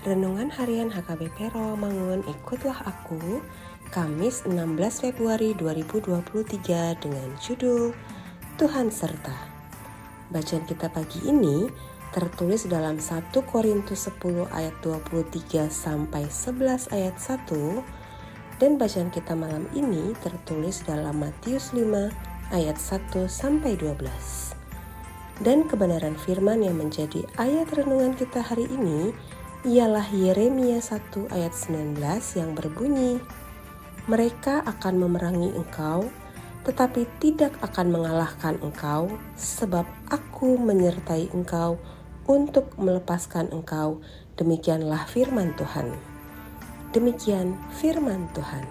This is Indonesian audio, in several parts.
Renungan Harian HKBP Rawamangun Ikutlah Aku Kamis 16 Februari 2023 dengan judul Tuhan Serta. Bacaan kita pagi ini tertulis dalam 1 Korintus 10 ayat 23 sampai 11 ayat 1 dan bacaan kita malam ini tertulis dalam Matius 5 ayat 1 sampai 12 dan kebenaran firman yang menjadi ayat renungan kita hari ini ialah Yeremia 1 ayat 19 yang berbunyi, Mereka akan memerangi engkau, tetapi tidak akan mengalahkan engkau, sebab aku menyertai engkau untuk melepaskan engkau. Demikianlah firman Tuhan. Demikian firman Tuhan.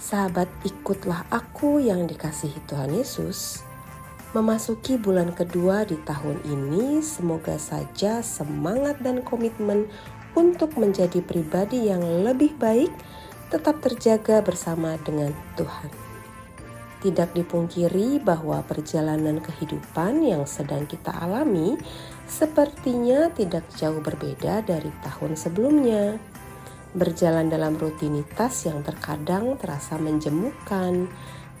Sahabat, ikutlah aku yang dikasihi Tuhan Yesus Memasuki bulan kedua di tahun ini, semoga saja semangat dan komitmen untuk menjadi pribadi yang lebih baik tetap terjaga bersama dengan Tuhan. Tidak dipungkiri bahwa perjalanan kehidupan yang sedang kita alami sepertinya tidak jauh berbeda dari tahun sebelumnya. Berjalan dalam rutinitas yang terkadang terasa menjemukan,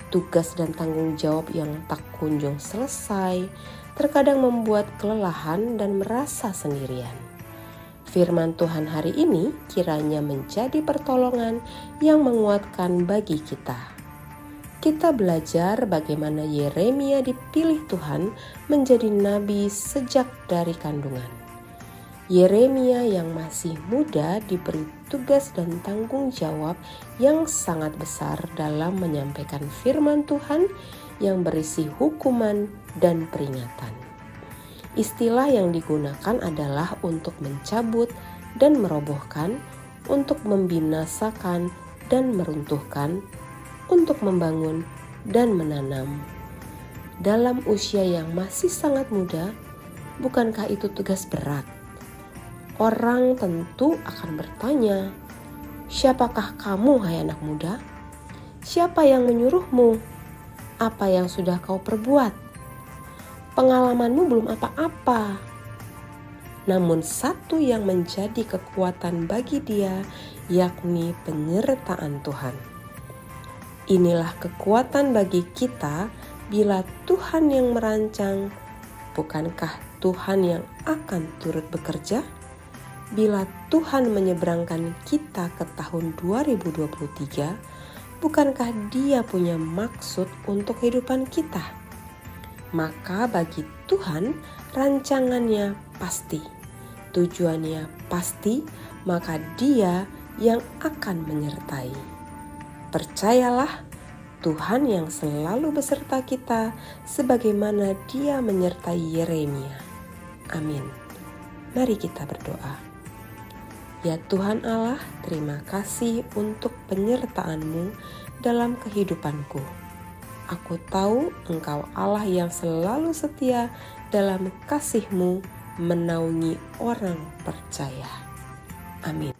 tugas dan tanggung jawab yang tak kunjung selesai, terkadang membuat kelelahan dan merasa sendirian. Firman Tuhan hari ini kiranya menjadi pertolongan yang menguatkan bagi kita. Kita belajar bagaimana Yeremia dipilih Tuhan menjadi nabi sejak dari kandungan. Yeremia yang masih muda diberi tugas dan tanggung jawab yang sangat besar dalam menyampaikan firman Tuhan yang berisi hukuman dan peringatan. Istilah yang digunakan adalah untuk mencabut dan merobohkan, untuk membinasakan dan meruntuhkan, untuk membangun dan menanam. Dalam usia yang masih sangat muda, bukankah itu tugas berat? Orang tentu akan bertanya, "Siapakah kamu, hai anak muda? Siapa yang menyuruhmu? Apa yang sudah kau perbuat? Pengalamanmu belum apa-apa." Namun, satu yang menjadi kekuatan bagi dia, yakni penyertaan Tuhan. Inilah kekuatan bagi kita bila Tuhan yang merancang, bukankah Tuhan yang akan turut bekerja? Bila Tuhan menyeberangkan kita ke tahun 2023, bukankah Dia punya maksud untuk kehidupan kita? maka bagi Tuhan rancangannya pasti, tujuannya pasti, maka Dia yang akan menyertai. Percayalah, Tuhan yang selalu beserta kita, sebagaimana Dia menyertai Yeremia. Amin. Mari kita berdoa. Ya Tuhan Allah, terima kasih untuk penyertaan-Mu dalam kehidupanku. Aku tahu Engkau Allah yang selalu setia dalam kasih-Mu menaungi orang percaya. Amin.